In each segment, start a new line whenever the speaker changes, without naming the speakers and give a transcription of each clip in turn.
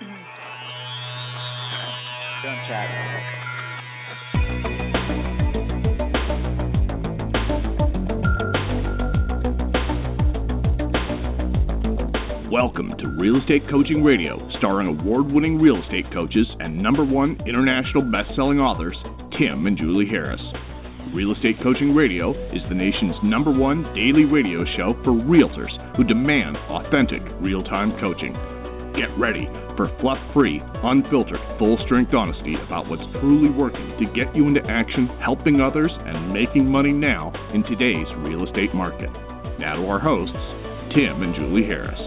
Chat.
Welcome to Real Estate Coaching Radio, starring award winning real estate coaches and number one international best selling authors, Tim and Julie Harris. Real Estate Coaching Radio is the nation's number one daily radio show for realtors who demand authentic, real time coaching. Get ready for fluff free, unfiltered, full strength honesty about what's truly working to get you into action, helping others, and making money now in today's real estate market. Now to our hosts, Tim and Julie Harris.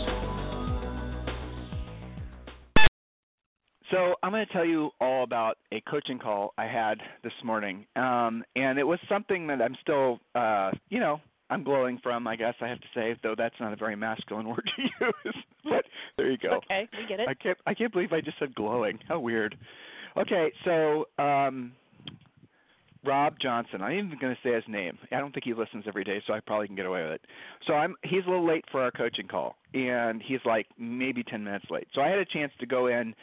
So I'm going to tell you all about a coaching call I had this morning, um, and it was something that I'm still, uh, you know, I'm glowing from. I guess I have to say, though that's not a very masculine word to use. but there you go.
Okay, we get it.
I can't. I can't believe I just said glowing. How weird. Okay, so um, Rob Johnson. I'm even going to say his name. I don't think he listens every day, so I probably can get away with it. So I'm. He's a little late for our coaching call, and he's like maybe 10 minutes late. So I had a chance to go in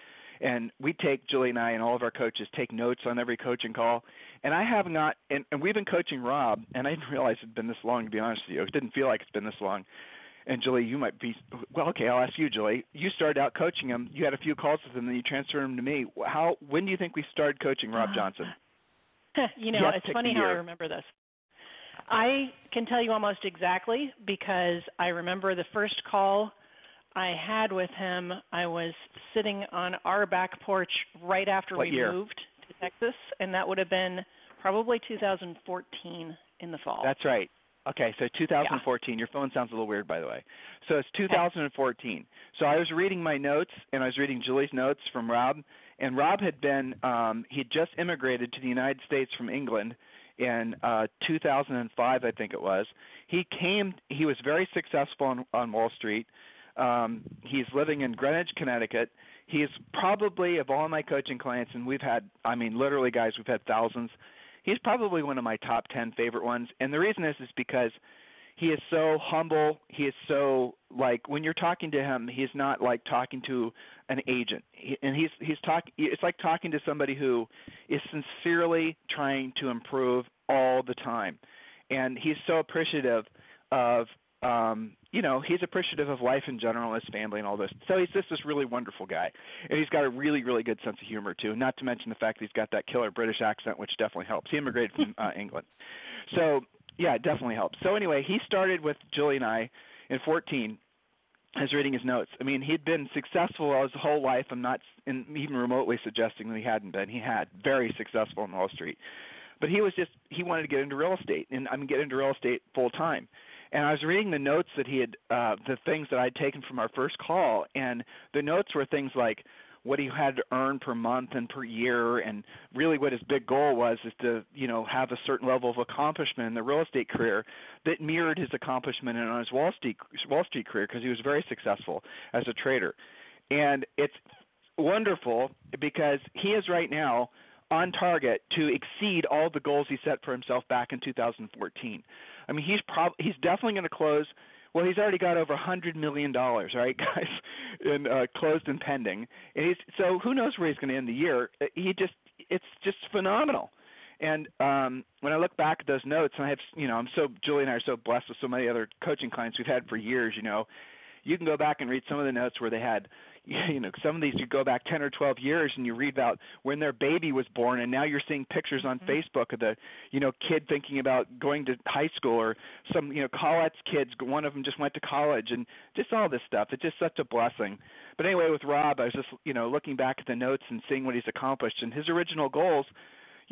and we take Julie and I and all of our coaches take notes on every coaching call. And I have not, and, and we've been coaching Rob, and I didn't realize it'd been this long. To be honest with you, it didn't feel like it's been this long. And Julie, you might be well. Okay, I'll ask you, Julie. You started out coaching him. You had a few calls with him, then you transferred him to me. How? When do you think we started coaching Rob ah. Johnson?
you know, it's funny how I remember this. I can tell you almost exactly because I remember the first call I had with him, I was sitting on our back porch right after
what
we
year?
moved to Texas, and that would have been probably 2014 in the fall.
That's right. Okay, so 2014.
Yeah.
Your phone sounds a little weird, by the way. So it's 2014. So I was reading my notes, and I was reading Julie's notes from Rob, and Rob had been um, he had just immigrated to the United States from England in uh, 2005, I think it was. He came. He was very successful on, on Wall Street. Um, he's living in Greenwich, Connecticut. He's probably of all my coaching clients, and we've had, I mean, literally, guys, we've had thousands. He's probably one of my top ten favorite ones, and the reason is is because he is so humble. He is so like when you're talking to him, he's not like talking to an agent, he, and he's he's talking. It's like talking to somebody who is sincerely trying to improve all the time, and he's so appreciative of um, you know, he's appreciative of life in general, his family, and all this. So he's just this really wonderful guy, and he's got a really, really good sense of humor too. Not to mention the fact that he's got that killer British accent, which definitely helps. He immigrated from uh, England, so yeah, it definitely helps. So anyway, he started with Julie and I in 14. I was reading his notes. I mean, he'd been successful his whole life. I'm not in, even remotely suggesting that he hadn't been. He had very successful on Wall Street, but he was just he wanted to get into real estate, and I mean, get into real estate full time and I was reading the notes that he had, uh, the things that I'd taken from our first call, and the notes were things like what he had to earn per month and per year, and really what his big goal was is to, you know, have a certain level of accomplishment in the real estate career that mirrored his accomplishment in his Wall Street Wall Street career because he was very successful as a trader, and it's wonderful because he is right now on target to exceed all the goals he set for himself back in 2014. I mean, he's prob he's definitely going to close. Well, he's already got over a hundred million dollars, right, guys, in uh, closed and pending. And he's so who knows where he's going to end the year? Uh, he just it's just phenomenal. And um, when I look back at those notes, and I have, you know, I'm so Julie and I are so blessed with so many other coaching clients we've had for years. You know, you can go back and read some of the notes where they had you know some of these you go back 10 or 12 years and you read about when their baby was born and now you're seeing pictures on
mm-hmm.
Facebook of the you know kid thinking about going to high school or some you know Colette's kids one of them just went to college and just all this stuff it's just such a blessing but anyway with Rob I was just you know looking back at the notes and seeing what he's accomplished and his original goals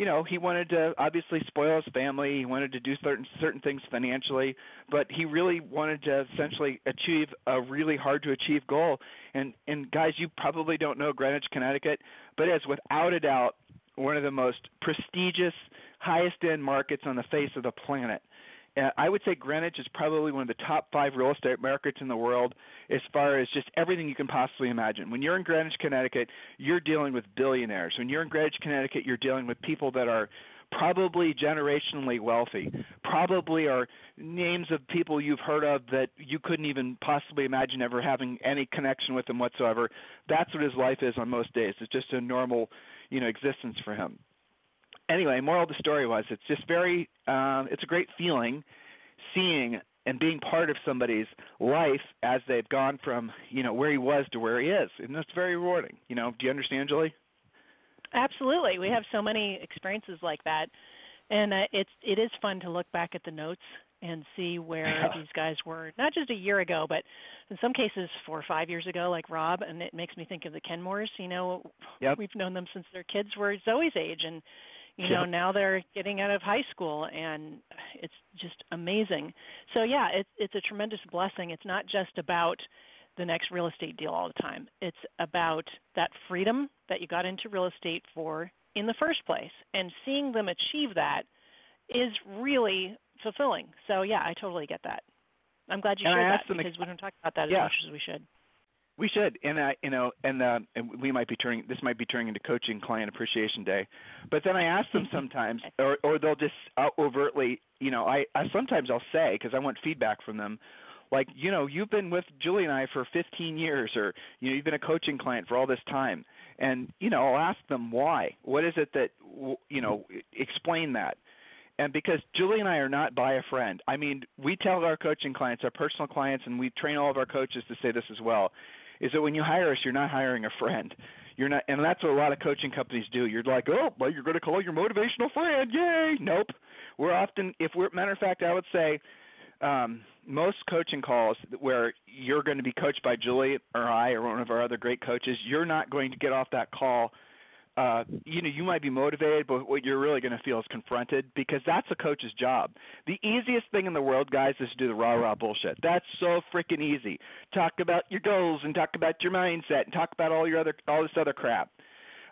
you know, he wanted to obviously spoil his family. He wanted to do certain certain things financially, but he really wanted to essentially achieve a really hard to achieve goal. And and guys, you probably don't know Greenwich, Connecticut, but it's without a doubt one of the most prestigious, highest end markets on the face of the planet. Uh, I would say Greenwich is probably one of the top five real estate markets in the world as far as just everything you can possibly imagine. When you're in Greenwich, Connecticut, you're dealing with billionaires. When you're in Greenwich, Connecticut, you're dealing with people that are probably generationally wealthy, probably are names of people you've heard of that you couldn't even possibly imagine ever having any connection with them whatsoever. That's what his life is on most days. It's just a normal, you know, existence for him. Anyway, moral of the story was it's just very, um, it's a great feeling seeing and being part of somebody's life as they've gone from you know where he was to where he is, and that's very rewarding. You know, do you understand, Julie?
Absolutely, we have so many experiences like that, and uh, it's it is fun to look back at the notes and see where yeah. these guys were not just a year ago, but in some cases four or five years ago, like Rob. And it makes me think of the Kenmores. You know,
yep.
we've known them since their kids were Zoe's age, and you know now they're getting out of high school and it's just amazing. So yeah it's it's a tremendous blessing. It's not just about the next real estate deal all the time. It's about that freedom that you got into real estate for in the first place and seeing them achieve that is really fulfilling. So yeah i totally get that. I'm glad you
and
shared
that
because we don't talk about that as
yeah.
much as we should
we should, and I, you know, and uh, and we might be turning this might be turning into coaching client appreciation day, but then I ask them sometimes, or or they'll just overtly, you know, I, I sometimes I'll say because I want feedback from them, like you know, you've been with Julie and I for 15 years, or you know, you've been a coaching client for all this time, and you know, I'll ask them why. What is it that you know? Explain that. And because Julie and I are not by a friend, I mean, we tell our coaching clients, our personal clients, and we train all of our coaches to say this as well is that when you hire us, you're not hiring a friend. You're not, and that's what a lot of coaching companies do. You're like, oh, well, you're going to call your motivational friend, yay! Nope. We're often, if we're, matter of fact, I would say, um, most coaching calls where you're going to be coached by Julie or I or one of our other great coaches, you're not going to get off that call uh, you know, you might be motivated, but what you're really going to feel is confronted because that's a coach's job. The easiest thing in the world, guys, is to do the rah rah bullshit. That's so freaking easy. Talk about your goals and talk about your mindset and talk about all your other all this other crap.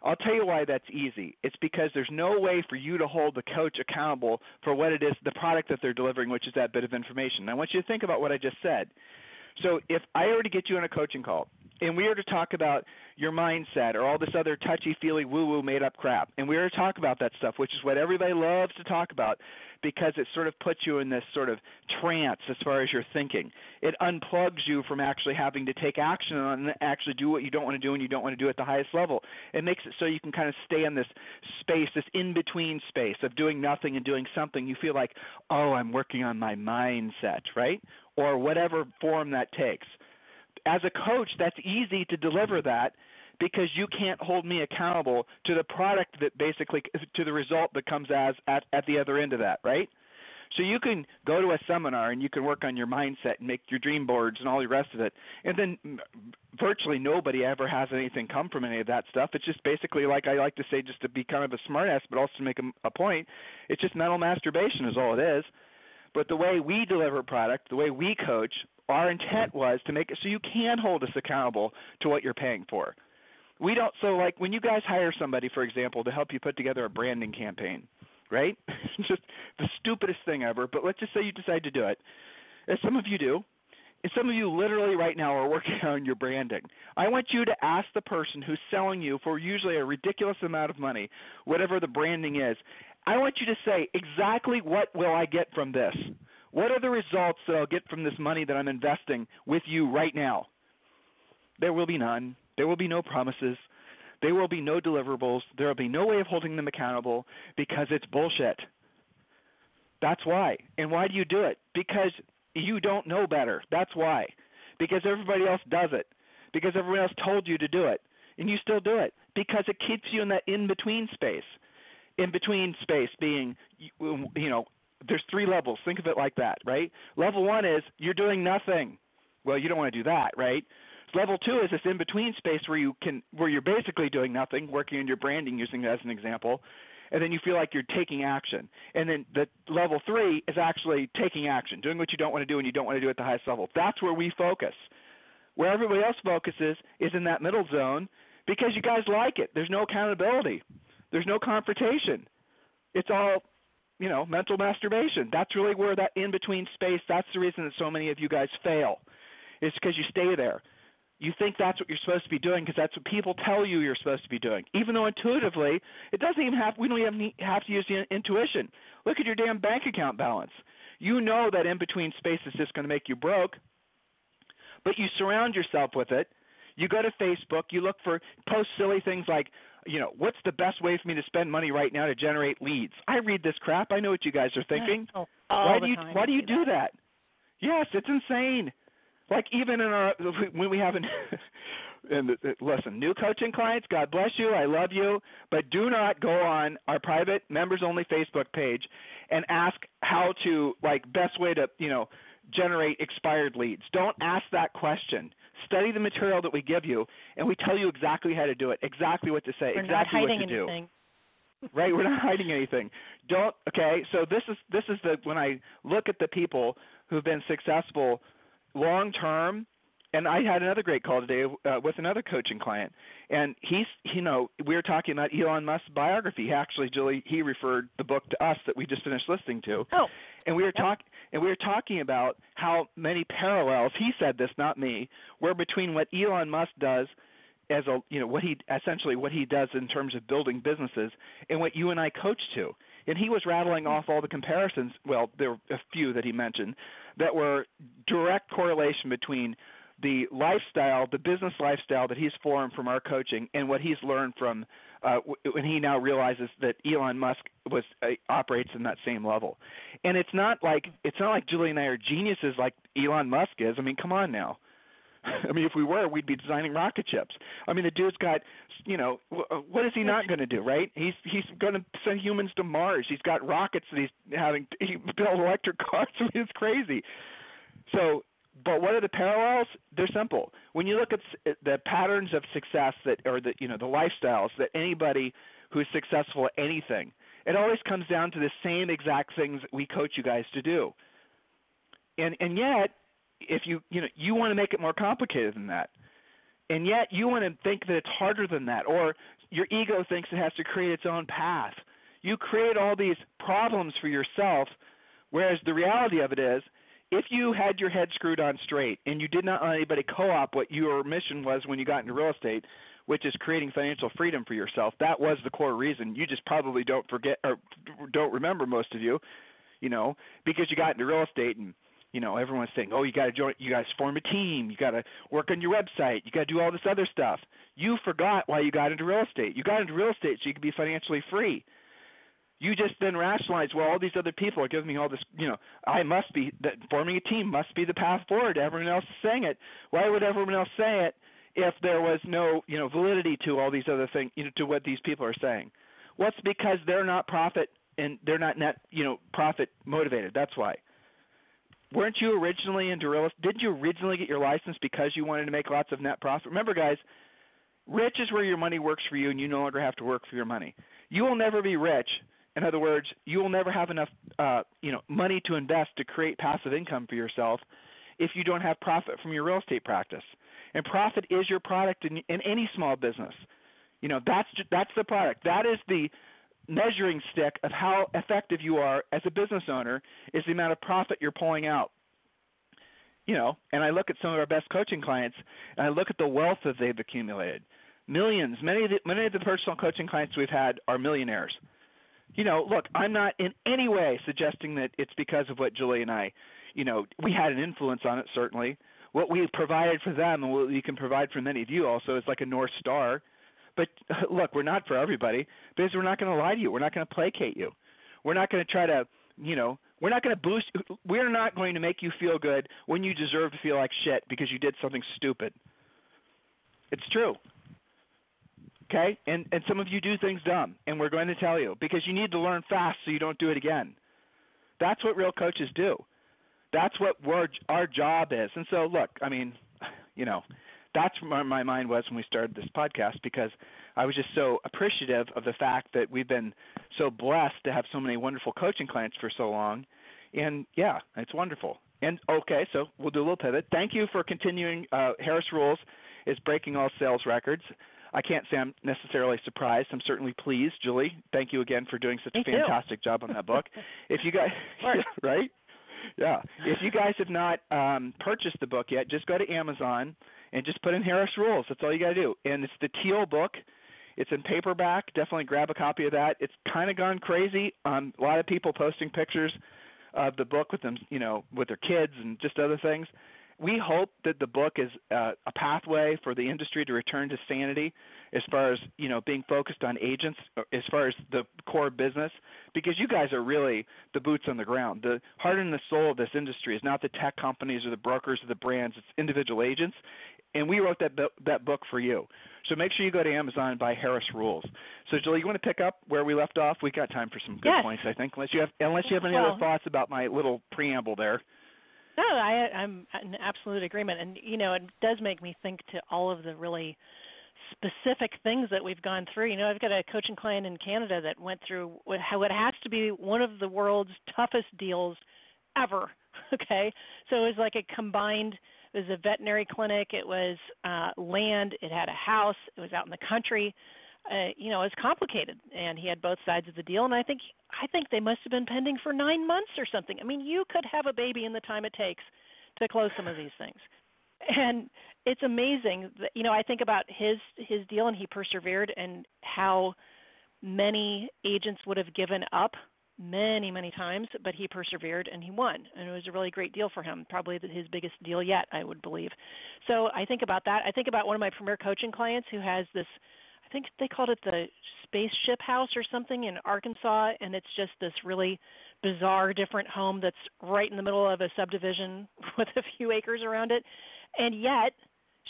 I'll tell you why that's easy. It's because there's no way for you to hold the coach accountable for what it is, the product that they're delivering, which is that bit of information. I want you to think about what I just said. So if I already get you on a coaching call and we were to talk about your mindset or all this other touchy feely woo woo made up crap, and we were to talk about that stuff, which is what everybody loves to talk about because it sort of puts you in this sort of trance as far as your thinking. It unplugs you from actually having to take action and actually do what you don't want to do and you don't want to do at the highest level. It makes it so you can kind of stay in this space, this in between space of doing nothing and doing something. You feel like, oh, I'm working on my mindset, right? Or whatever form that takes as a coach, that's easy to deliver that because you can't hold me accountable to the product that basically to the result that comes as at, at the other end of that, right? So you can go to a seminar and you can work on your mindset and make your dream boards and all the rest of it. And then virtually nobody ever has anything come from any of that stuff. It's just basically like I like to say just to be kind of a smartass but also to make a, a point, it's just mental masturbation is all it is. But the way we deliver product, the way we coach, our intent was to make it so you can hold us accountable to what you're paying for. We don't so like when you guys hire somebody, for example, to help you put together a branding campaign, right? just the stupidest thing ever, but let's just say you decide to do it. As some of you do, and some of you literally right now are working on your branding. I want you to ask the person who's selling you for usually a ridiculous amount of money, whatever the branding is. I want you to say exactly what will I get from this? What are the results that I'll get from this money that I'm investing with you right now? There will be none. There will be no promises. There will be no deliverables. There will be no way of holding them accountable because it's bullshit. That's why. And why do you do it? Because you don't know better. That's why. Because everybody else does it. Because everyone else told you to do it. And you still do it. Because it keeps you in that in between space. In between space being, you know, there's three levels. Think of it like that, right? Level one is you're doing nothing. Well, you don't want to do that, right? Level two is this in between space where you can where you're basically doing nothing, working on your branding using it as an example, and then you feel like you're taking action. And then the level three is actually taking action, doing what you don't want to do and you don't want to do at the highest level. That's where we focus. Where everybody else focuses is in that middle zone because you guys like it. There's no accountability. There's no confrontation. It's all you know, mental masturbation. That's really where that in between space, that's the reason that so many of you guys fail. It's because you stay there. You think that's what you're supposed to be doing because that's what people tell you you're supposed to be doing. Even though intuitively, it doesn't even have. We don't even have to use the intuition. Look at your damn bank account balance. You know that in between space is just going to make you broke, but you surround yourself with it. You go to Facebook. You look for post silly things like, you know, what's the best way for me to spend money right now to generate leads? I read this crap. I know what you guys are thinking.
Oh,
why do you why do you
do
that? Yes, it's insane. Like even in our when we have an and uh, listen, new coaching clients, God bless you, I love you, but do not go on our private members only Facebook page and ask how to like best way to, you know, generate expired leads. Don't ask that question. Study the material that we give you and we tell you exactly how to do it, exactly what to say,
We're
exactly
what to
anything. do. right, we're not hiding anything. Don't okay, so this is this is the when I look at the people who've been successful long term and I had another great call today uh, with another coaching client, and he's you know we were talking about Elon Musk's biography. Actually, Julie, he referred the book to us that we just finished listening to.
Oh,
and we were talking and we were talking about how many parallels. He said this, not me, were between what Elon Musk does as a you know what he essentially what he does in terms of building businesses and what you and I coach to. And he was rattling off all the comparisons. Well, there were a few that he mentioned that were direct correlation between the lifestyle, the business lifestyle that he's formed from our coaching, and what he's learned from uh, when he now realizes that Elon Musk was uh, operates in that same level. And it's not like it's not like Julie and I are geniuses like Elon Musk is. I mean, come on now. I mean, if we were, we'd be designing rocket ships. I mean, the dude's got, you know, uh, what is he not going to do, right? He's he's going to send humans to Mars. He's got rockets that he's having. He built electric cars. I mean, it's crazy. So but what are the parallels? They're simple. When you look at the patterns of success that, or the you know the lifestyles that anybody who's successful at anything, it always comes down to the same exact things we coach you guys to do. And and yet, if you you know you want to make it more complicated than that, and yet you want to think that it's harder than that, or your ego thinks it has to create its own path. You create all these problems for yourself, whereas the reality of it is if you had your head screwed on straight and you did not let anybody co-op what your mission was when you got into real estate, which is creating financial freedom for yourself, that was the core reason. You just probably don't forget or don't remember most of you, you know, because you got into real estate and you know everyone's saying, "Oh, you got to join, you guys form a team, you got to work on your website, you got to do all this other stuff." You forgot why you got into real estate. You got into real estate so you could be financially free you just then rationalize, well, all these other people are giving me all this, you know, I must be that forming a team must be the path forward. Everyone else is saying it. Why would everyone else say it if there was no, you know, validity to all these other things, you know, to what these people are saying? Well, it's because they're not profit and they're not net, you know, profit motivated. That's why. Weren't you originally into real? Didn't you originally get your license because you wanted to make lots of net profit? Remember, guys, rich is where your money works for you, and you no longer have to work for your money. You will never be rich in other words, you will never have enough, uh, you know, money to invest to create passive income for yourself if you don't have profit from your real estate practice. And profit is your product in, in any small business. You know, that's that's the product. That is the measuring stick of how effective you are as a business owner is the amount of profit you're pulling out. You know, and I look at some of our best coaching clients and I look at the wealth that they've accumulated. Millions. Many of the, many of the personal coaching clients we've had are millionaires you know, look, I'm not in any way suggesting that it's because of what Julie and I, you know, we had an influence on it certainly. What we provided for them and what we can provide for many of you also is like a north star. But look, we're not for everybody because we're not going to lie to you. We're not going to placate you. We're not going to try to, you know, we're not going to boost. We're not going to make you feel good when you deserve to feel like shit because you did something stupid. It's true. Okay? And and some of you do things dumb, and we're going to tell you because you need to learn fast so you don't do it again. That's what real coaches do. That's what we're, our job is. And so, look, I mean, you know, that's where my mind was when we started this podcast because I was just so appreciative of the fact that we've been so blessed to have so many wonderful coaching clients for so long. And yeah, it's wonderful. And okay, so we'll do a little pivot. Thank you for continuing. Uh, Harris Rules is breaking all sales records. I can't say I'm necessarily surprised. I'm certainly pleased. Julie, thank you again for doing such
Me
a fantastic
too.
job on that book. if you guys, right? Yeah. If you guys have not um, purchased the book yet, just go to Amazon and just put in Harris Rules. That's all you got to do. And it's the teal book. It's in paperback. Definitely grab a copy of that. It's kind of gone crazy. Um, a lot of people posting pictures of the book with them, you know, with their kids and just other things. We hope that the book is uh, a pathway for the industry to return to sanity as far as you know being focused on agents uh, as far as the core business because you guys are really the boots on the ground. The heart and the soul of this industry is not the tech companies or the brokers or the brands it's individual agents. And we wrote that that book for you. So make sure you go to amazon and buy harris rules. So julie you want to pick up where we left off? We got time for some good
yes.
points i think unless you have unless you have any
well,
other thoughts about my little preamble there
no, I, I'm in absolute agreement, and you know, it does make me think to all of the really specific things that we've gone through. You know, I've got a coaching client in Canada that went through what, has to be one of the world's toughest deals ever. Okay, so it was like a combined. It was a veterinary clinic. It was uh, land. It had a house. It was out in the country. Uh, you know, was complicated, and he had both sides of the deal. And I think I think they must have been pending for nine months or something. I mean, you could have a baby in the time it takes to close some of these things and it's amazing that you know i think about his his deal and he persevered and how many agents would have given up many many times but he persevered and he won and it was a really great deal for him probably his biggest deal yet i would believe so i think about that i think about one of my premier coaching clients who has this i think they called it the spaceship house or something in arkansas and it's just this really bizarre different home that's right in the middle of a subdivision with a few acres around it and yet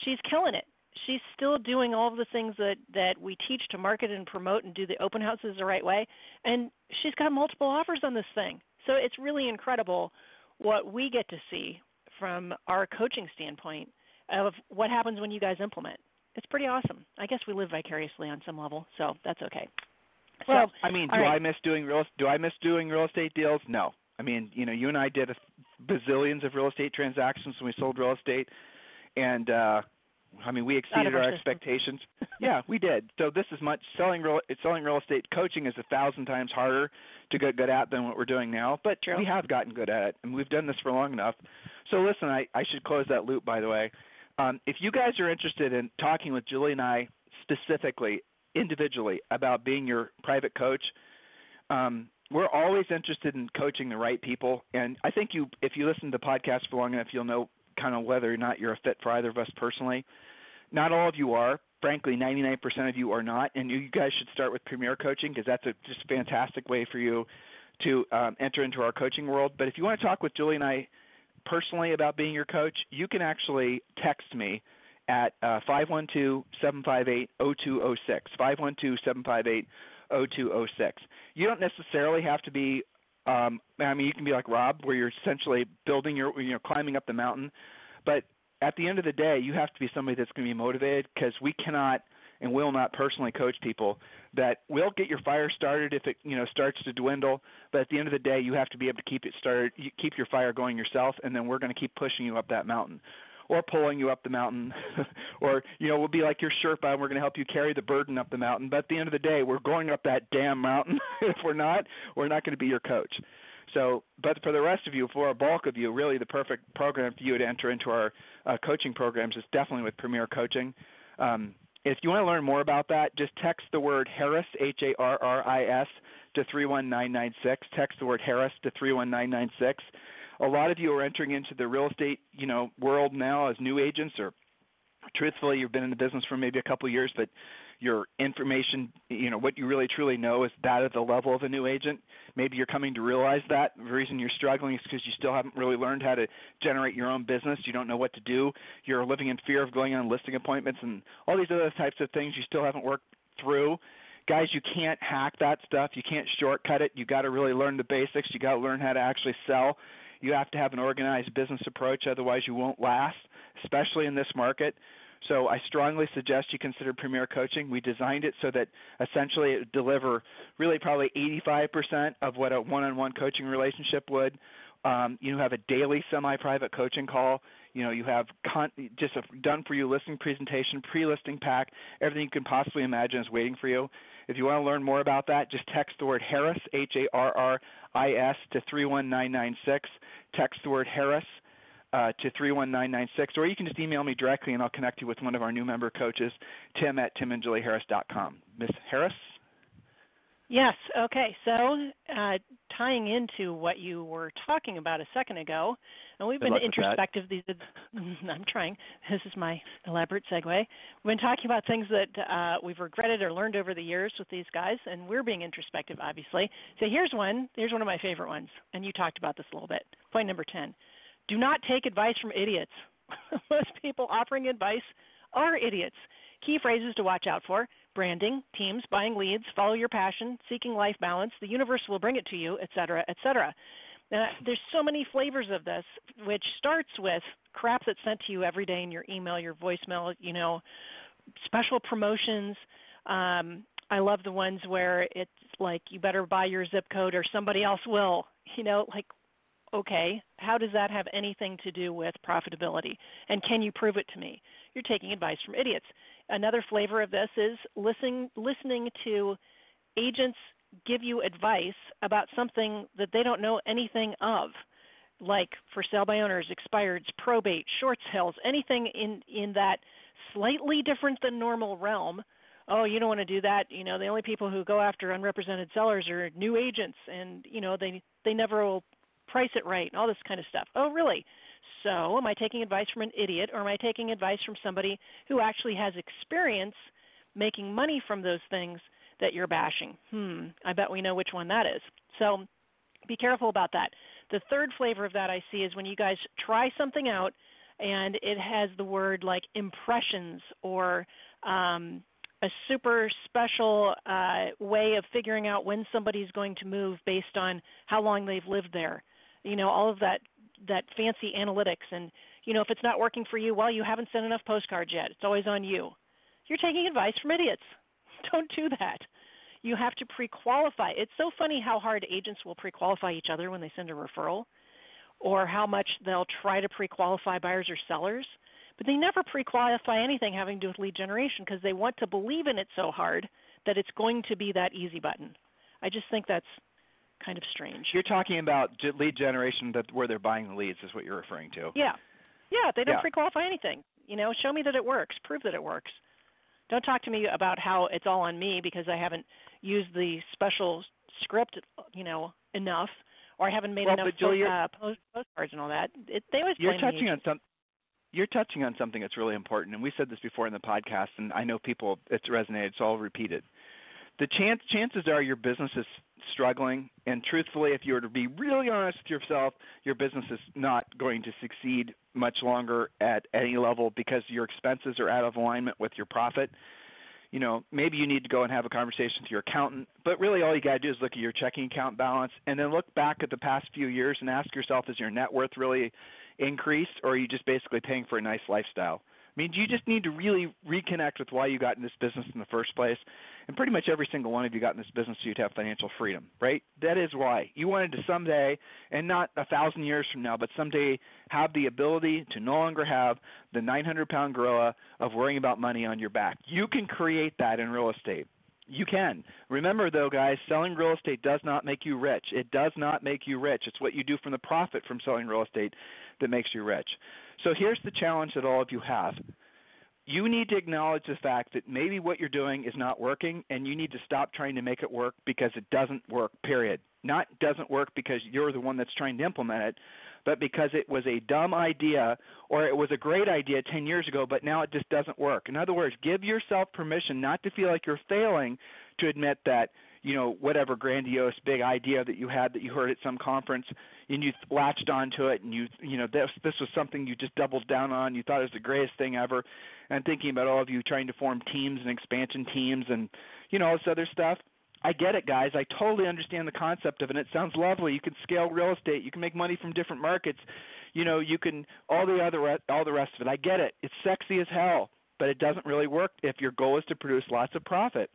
she's killing it. She's still doing all of the things that that we teach to market and promote and do the open houses the right way, and she's got multiple offers on this thing. So it's really incredible what we get to see from our coaching standpoint of what happens when you guys implement. It's pretty awesome. I guess we live vicariously on some level, so that's okay.
Well,
so,
I mean, do
right.
I miss doing real? Do I miss doing real estate deals? No. I mean, you know, you and I did a bazillions of real estate transactions when we sold real estate and uh I mean, we exceeded our,
our
expectations. yeah, we did. So this is much selling real selling real estate coaching is a thousand times harder to get good at than what we're doing now. But
True.
we have gotten good at it, and we've done this for long enough. So listen, I I should close that loop. By the way, um, if you guys are interested in talking with Julie and I specifically, individually about being your private coach, um, we're always interested in coaching the right people. And I think you, if you listen to the podcast for long enough, you'll know kind of whether or not you're a fit for either of us personally. Not all of you are. Frankly, 99% of you are not, and you guys should start with Premier Coaching because that's a just a fantastic way for you to um, enter into our coaching world. But if you want to talk with Julie and I personally about being your coach, you can actually text me at uh, 512-758-0206. 512-758-0206. You don't necessarily have to be um, I mean, you can be like Rob, where you're essentially building your, you know, climbing up the mountain. But at the end of the day, you have to be somebody that's going to be motivated because we cannot and will not personally coach people that will get your fire started if it you know starts to dwindle. But at the end of the day you have to be able to keep it started keep your fire going yourself and then we're going to keep pushing you up that mountain or pulling you up the mountain. Or you know we'll be like your sherpa and we're going to help you carry the burden up the mountain. But at the end of the day we're going up that damn mountain. If we're not we're not going to be your coach. So but for the rest of you for a bulk of you really the perfect program for you to enter into our uh, coaching programs is definitely with premier coaching. Um, if you want to learn more about that, just text the word Harris, H A R R I S, to 31996. Text the word Harris to 31996 a lot of you are entering into the real estate, you know, world now as new agents or truthfully you've been in the business for maybe a couple of years but your information you know what you really truly know is that at the level of a new agent. Maybe you're coming to realize that. The reason you're struggling is because you still haven't really learned how to generate your own business. You don't know what to do. You're living in fear of going on listing appointments and all these other types of things you still haven't worked through. Guys you can't hack that stuff. You can't shortcut it. You got to really learn the basics. You got to learn how to actually sell. You have to have an organized business approach, otherwise, you won't last, especially in this market. So I strongly suggest you consider Premier Coaching. We designed it so that essentially it would deliver really probably 85% of what a one-on-one coaching relationship would. Um, you have a daily semi-private coaching call. You know, you have con- just a done-for-you listing presentation, pre-listing pack, everything you can possibly imagine is waiting for you. If you want to learn more about that, just text the word Harris, H A R R I S, to 31996. Text the word Harris uh, to 31996, or you can just email me directly and I'll connect you with one of our new member coaches, Tim at timandjulieharris.com. Miss Harris?
Yes. Okay. So, uh, tying into what you were talking about a second ago, and we've
Good
been introspective. These, I'm trying. This is my elaborate segue. We've been talking about things that uh, we've regretted or learned over the years with these guys, and we're being introspective, obviously. So here's one. Here's one of my favorite ones, and you talked about this a little bit. Point number ten: Do not take advice from idiots. Most people offering advice are idiots. Key phrases to watch out for branding, teams, buying leads, follow your passion, seeking life balance, the universe will bring it to you, etc., etc. Now, there's so many flavors of this, which starts with crap that's sent to you every day in your email, your voicemail, you know, special promotions. Um, I love the ones where it's like you better buy your zip code or somebody else will. You know, like okay, how does that have anything to do with profitability? And can you prove it to me? You're taking advice from idiots. Another flavor of this is listening listening to agents give you advice about something that they don't know anything of, like for sale by owners, expireds, probate, short sales, anything in in that slightly different than normal realm. Oh, you don't want to do that. You know, the only people who go after unrepresented sellers are new agents, and you know they they never will price it right, and all this kind of stuff. Oh, really? So, am I taking advice from an idiot or am I taking advice from somebody who actually has experience making money from those things that you're bashing? Hmm, I bet we know which one that is. So, be careful about that. The third flavor of that I see is when you guys try something out and it has the word like impressions or um, a super special uh, way of figuring out when somebody's going to move based on how long they've lived there. You know, all of that that fancy analytics. And you know if it's not working for you well you haven't sent enough postcards yet. It's always on you. You're taking advice from idiots. Don't do that. You have to pre-qualify. It's so funny how hard agents will pre-qualify each other when they send a referral or how much they'll try to pre-qualify buyers or sellers. But they never pre-qualify anything having to do with lead generation because they want to believe in it so hard that it's going to be that easy button. I just think that's kind of strange.
You're talking about lead generation that where they're buying the leads is what you're referring to.
Yeah, yeah. They don't
yeah.
pre-qualify anything. You know, show me that it works. Prove that it works. Don't talk to me about how it's all on me because I haven't used the special script, you know, enough, or I haven't made
well,
enough uh, post, postcards and all that. It, they always
you're touching
me.
on some. You're touching on something that's really important, and we said this before in the podcast, and I know people it's resonated, so I'll repeat it the chance chances are your business is struggling and truthfully if you were to be really honest with yourself your business is not going to succeed much longer at any level because your expenses are out of alignment with your profit. You know maybe you need to go and have a conversation with your accountant but really all you got to do is look at your checking account balance and then look back at the past few years and ask yourself is your net worth really increased or are you just basically paying for a nice lifestyle I mean, you just need to really reconnect with why you got in this business in the first place. And pretty much every single one of you got in this business so you'd have financial freedom, right? That is why. You wanted to someday, and not a thousand years from now, but someday have the ability to no longer have the 900 pound gorilla of worrying about money on your back. You can create that in real estate. You can. Remember, though, guys, selling real estate does not make you rich. It does not make you rich. It's what you do from the profit from selling real estate that makes you rich. So here's the challenge that all of you have. You need to acknowledge the fact that maybe what you're doing is not working and you need to stop trying to make it work because it doesn't work, period. Not doesn't work because you're the one that's trying to implement it, but because it was a dumb idea or it was a great idea 10 years ago, but now it just doesn't work. In other words, give yourself permission not to feel like you're failing to admit that you know whatever grandiose big idea that you had that you heard at some conference and you latched onto it and you you know this this was something you just doubled down on you thought it was the greatest thing ever and thinking about all of you trying to form teams and expansion teams and you know all this other stuff I get it, guys. I totally understand the concept of it. It sounds lovely. You can scale real estate. You can make money from different markets. You know, you can all the other all the rest of it. I get it. It's sexy as hell, but it doesn't really work if your goal is to produce lots of profit.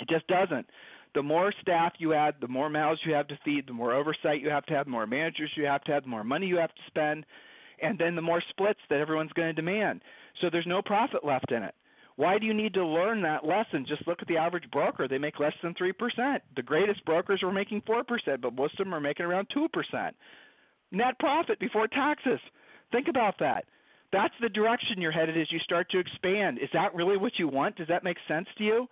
It just doesn't the more staff you add, the more mouths you have to feed, the more oversight you have to have, the more managers you have to have, the more money you have to spend, and then the more splits that everyone's going to demand. So there's no profit left in it. Why do you need to learn that lesson? Just look at the average broker. They make less than 3%. The greatest brokers are making 4%, but most of them are making around 2%. Net profit before taxes. Think about that. That's the direction you're headed as you start to expand. Is that really what you want? Does that make sense to you?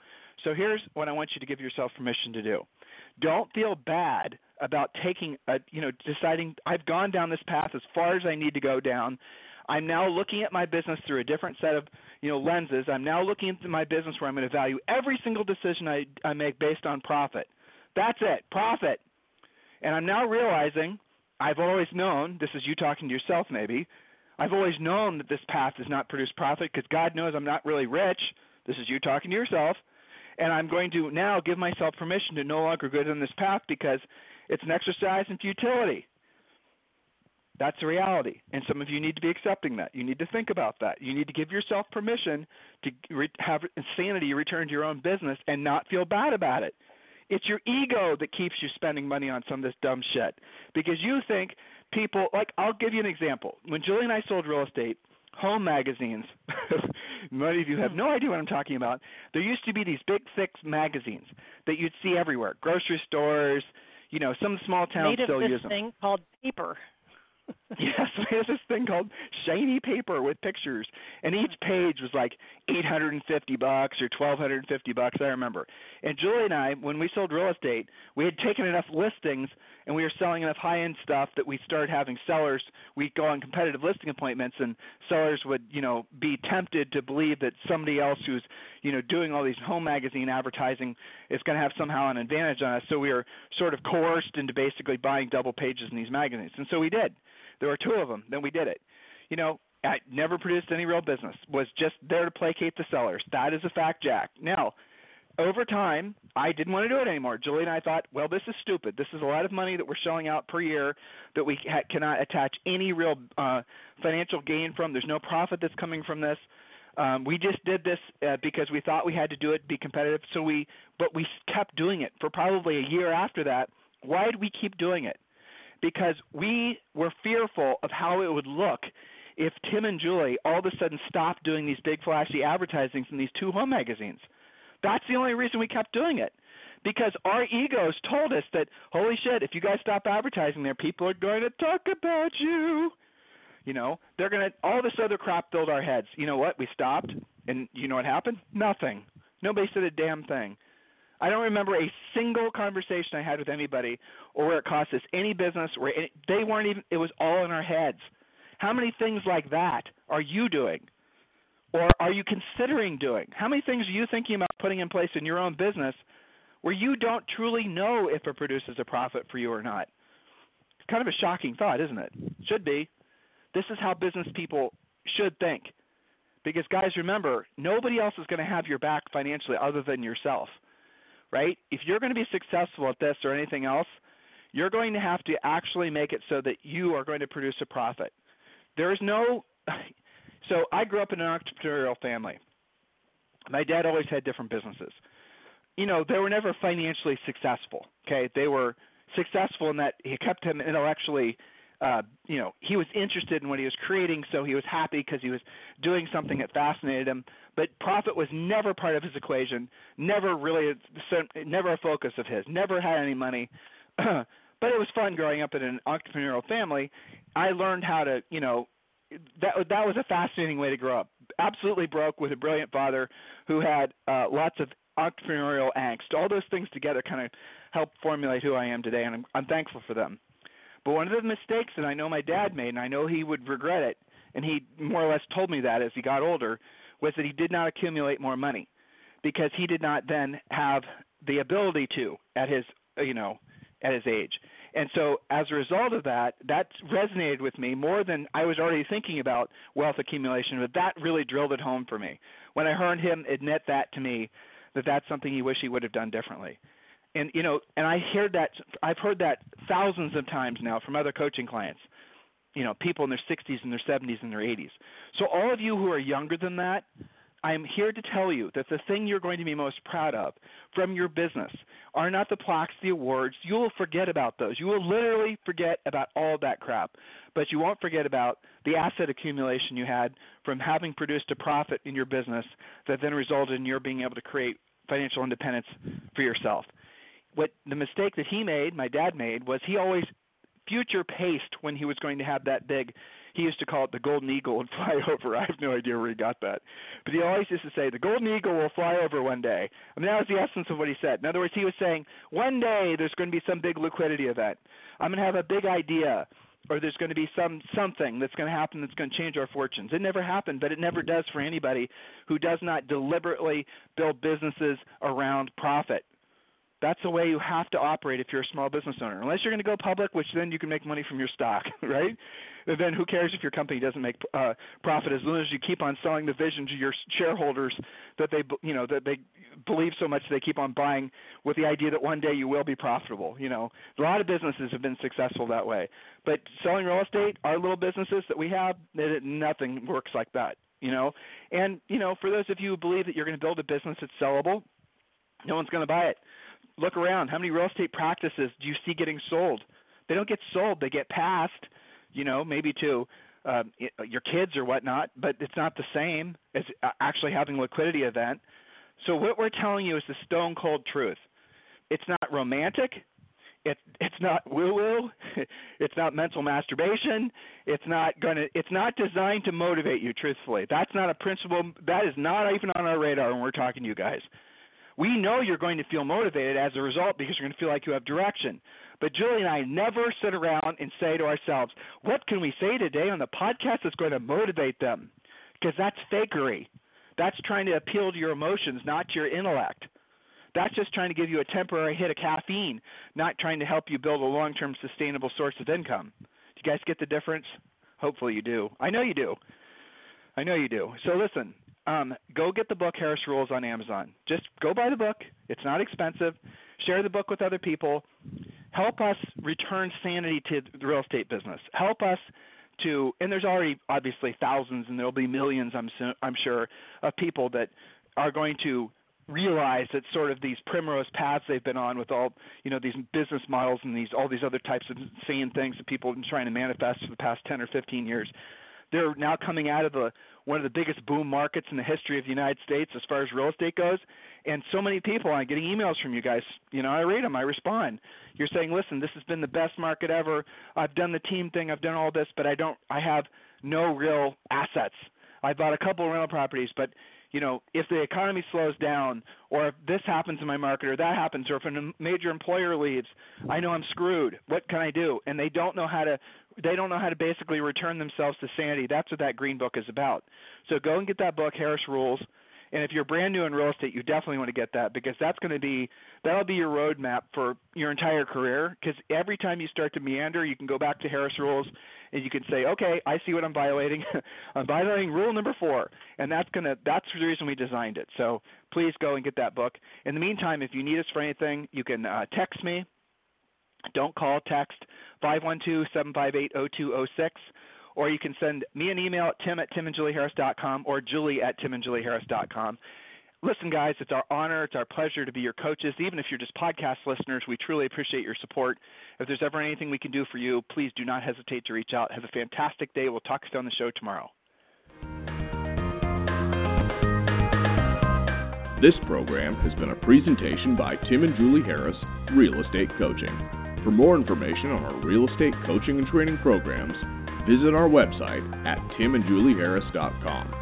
So here's what I want you to give yourself permission to do. Don't feel bad about taking a, you know, deciding I've gone down this path as far as I need to go down. I'm now looking at my business through a different set of you know lenses. I'm now looking at my business where I'm going to value every single decision I, I make based on profit. That's it, profit. And I'm now realizing I've always known this is you talking to yourself maybe. I've always known that this path does not produce profit because God knows I'm not really rich. This is you talking to yourself. And I'm going to now give myself permission to no longer go down this path because it's an exercise in futility. That's the reality. And some of you need to be accepting that. You need to think about that. You need to give yourself permission to re- have insanity return to your own business and not feel bad about it. It's your ego that keeps you spending money on some of this dumb shit because you think people like I'll give you an example. When Julie and I sold real estate, home magazines. Many of you have hmm. no idea what I'm talking about. There used to be these big, thick magazines that you'd see everywhere, grocery stores. You know, some small towns
Made
still
of this
use them.
thing called paper.
yes, we had this thing called shiny paper with pictures, and each oh, page was like 850 bucks or 1250 bucks. I remember. And Julie and I, when we sold real estate, we had taken enough listings and we were selling enough high-end stuff that we started having sellers. We'd go on competitive listing appointments, and sellers would, you know, be tempted to believe that somebody else who's, you know, doing all these home magazine advertising is going to have somehow an advantage on us. So we were sort of coerced into basically buying double pages in these magazines, and so we did. There were two of them. Then we did it. You know, I never produced any real business. Was just there to placate the sellers. That is a fact, Jack. Now, over time, I didn't want to do it anymore. Julie and I thought, well, this is stupid. This is a lot of money that we're shelling out per year that we ha- cannot attach any real uh, financial gain from. There's no profit that's coming from this. Um, we just did this uh, because we thought we had to do it, to be competitive. So we, but we kept doing it for probably a year after that. Why did we keep doing it? Because we were fearful of how it would look if Tim and Julie all of a sudden stopped doing these big flashy advertising from these two home magazines. That's the only reason we kept doing it. Because our egos told us that, holy shit, if you guys stop advertising there, people are going to talk about you. You know, they're going to, all this other crap filled our heads. You know what? We stopped, and you know what happened? Nothing. Nobody said a damn thing. I don't remember a single conversation I had with anybody or where it cost us any business where they weren't even, it was all in our heads. How many things like that are you doing? or are you considering doing? How many things are you thinking about putting in place in your own business where you don't truly know if it produces a profit for you or not? It's kind of a shocking thought, isn't it? Should be. This is how business people should think. Because, guys, remember, nobody else is going to have your back financially other than yourself, right? If you're going to be successful at this or anything else, you're going to have to actually make it so that you are going to produce a profit. There is no so I grew up in an entrepreneurial family. My dad always had different businesses. You know, they were never financially successful. Okay, they were successful in that he kept him intellectually. Uh, you know, he was interested in what he was creating, so he was happy because he was doing something that fascinated him. But profit was never part of his equation. Never really, never a focus of his. Never had any money. but it was fun growing up in an entrepreneurial family. I learned how to, you know, that that was a fascinating way to grow up. Absolutely broke with a brilliant father who had uh, lots of entrepreneurial angst. All those things together kind of helped formulate who I am today, and I'm, I'm thankful for them. But one of the mistakes that I know my dad made, and I know he would regret it, and he more or less told me that as he got older, was that he did not accumulate more money because he did not then have the ability to at his uh, you know at his age. And so as a result of that, that resonated with me more than I was already thinking about wealth accumulation, but that really drilled it home for me. When I heard him admit that to me, that that's something he wished he would have done differently. And you know, and I heard that I've heard that thousands of times now from other coaching clients. You know, people in their 60s and their 70s and their 80s. So all of you who are younger than that, I'm here to tell you that the thing you're going to be most proud of from your business are not the plaques, the awards. You will forget about those. You will literally forget about all that crap. But you won't forget about the asset accumulation you had from having produced a profit in your business that then resulted in your being able to create financial independence for yourself. What the mistake that he made, my dad made, was he always future paced when he was going to have that big he used to call it the golden eagle and fly over. I have no idea where he got that, but he always used to say the golden eagle will fly over one day. I mean that was the essence of what he said. In other words, he was saying one day there's going to be some big liquidity event. I'm going to have a big idea or there's going to be some something that's going to happen that's going to change our fortunes. It never happened, but it never does for anybody who does not deliberately build businesses around profit. That's the way you have to operate if you're a small business owner. Unless you're going to go public, which then you can make money from your stock, right? And then who cares if your company doesn't make uh, profit as long as you keep on selling the vision to your shareholders that they you know that they believe so much they keep on buying with the idea that one day you will be profitable. You know, a lot of businesses have been successful that way. But selling real estate, our little businesses that we have, nothing works like that. You know, and you know, for those of you who believe that you're going to build a business that's sellable, no one's going to buy it look around. How many real estate practices do you see getting sold? They don't get sold. They get passed, you know, maybe to uh, your kids or whatnot, but it's not the same as actually having a liquidity event. So what we're telling you is the stone cold truth. It's not romantic. It, it's not woo woo. It's not mental masturbation. It's not to. It's not designed to motivate you. Truthfully, that's not a principle. That is not even on our radar when we're talking to you guys. We know you're going to feel motivated as a result because you're going to feel like you have direction. But Julie and I never sit around and say to ourselves, what can we say today on the podcast that's going to motivate them? Because that's fakery. That's trying to appeal to your emotions, not to your intellect. That's just trying to give you a temporary hit of caffeine, not trying to help you build a long term sustainable source of income. Do you guys get the difference? Hopefully you do. I know you do. I know you do. So listen, um, go get the book Harris Rules on Amazon. Just go buy the book. It's not expensive. Share the book with other people. Help us return sanity to the real estate business. Help us to, and there's already obviously thousands, and there'll be millions, I'm I'm sure, of people that are going to realize that sort of these primrose paths they've been on with all you know these business models and these all these other types of insane things that people have been trying to manifest for the past 10 or 15 years they're now coming out of the one of the biggest boom markets in the history of the United States as far as real estate goes. And so many people, I'm getting emails from you guys. You know, I read them, I respond. You're saying, listen, this has been the best market ever. I've done the team thing, I've done all this, but I don't, I have no real assets. I bought a couple of rental properties, but you know, if the economy slows down, or if this happens in my market, or that happens, or if a major employer leaves, I know I'm screwed. What can I do? And they don't know how to they don't know how to basically return themselves to sanity. That's what that green book is about. So go and get that book, Harris Rules. And if you're brand new in real estate, you definitely want to get that because that's going to be that'll be your roadmap for your entire career. Because every time you start to meander, you can go back to Harris Rules and you can say, okay, I see what I'm violating. I'm violating rule number four, and that's gonna that's the reason we designed it. So please go and get that book. In the meantime, if you need us for anything, you can uh, text me don't call, text 512-758-0206, or you can send me an email at tim at timandjulieharris.com or julie at timandjulieharris.com. Listen, guys, it's our honor, it's our pleasure to be your coaches. Even if you're just podcast listeners, we truly appreciate your support. If there's ever anything we can do for you, please do not hesitate to reach out. Have a fantastic day. We'll talk to you on the show tomorrow.
This program has been a presentation by Tim and Julie Harris, Real Estate Coaching. For more information on our real estate coaching and training programs, visit our website at timandjulieharris.com.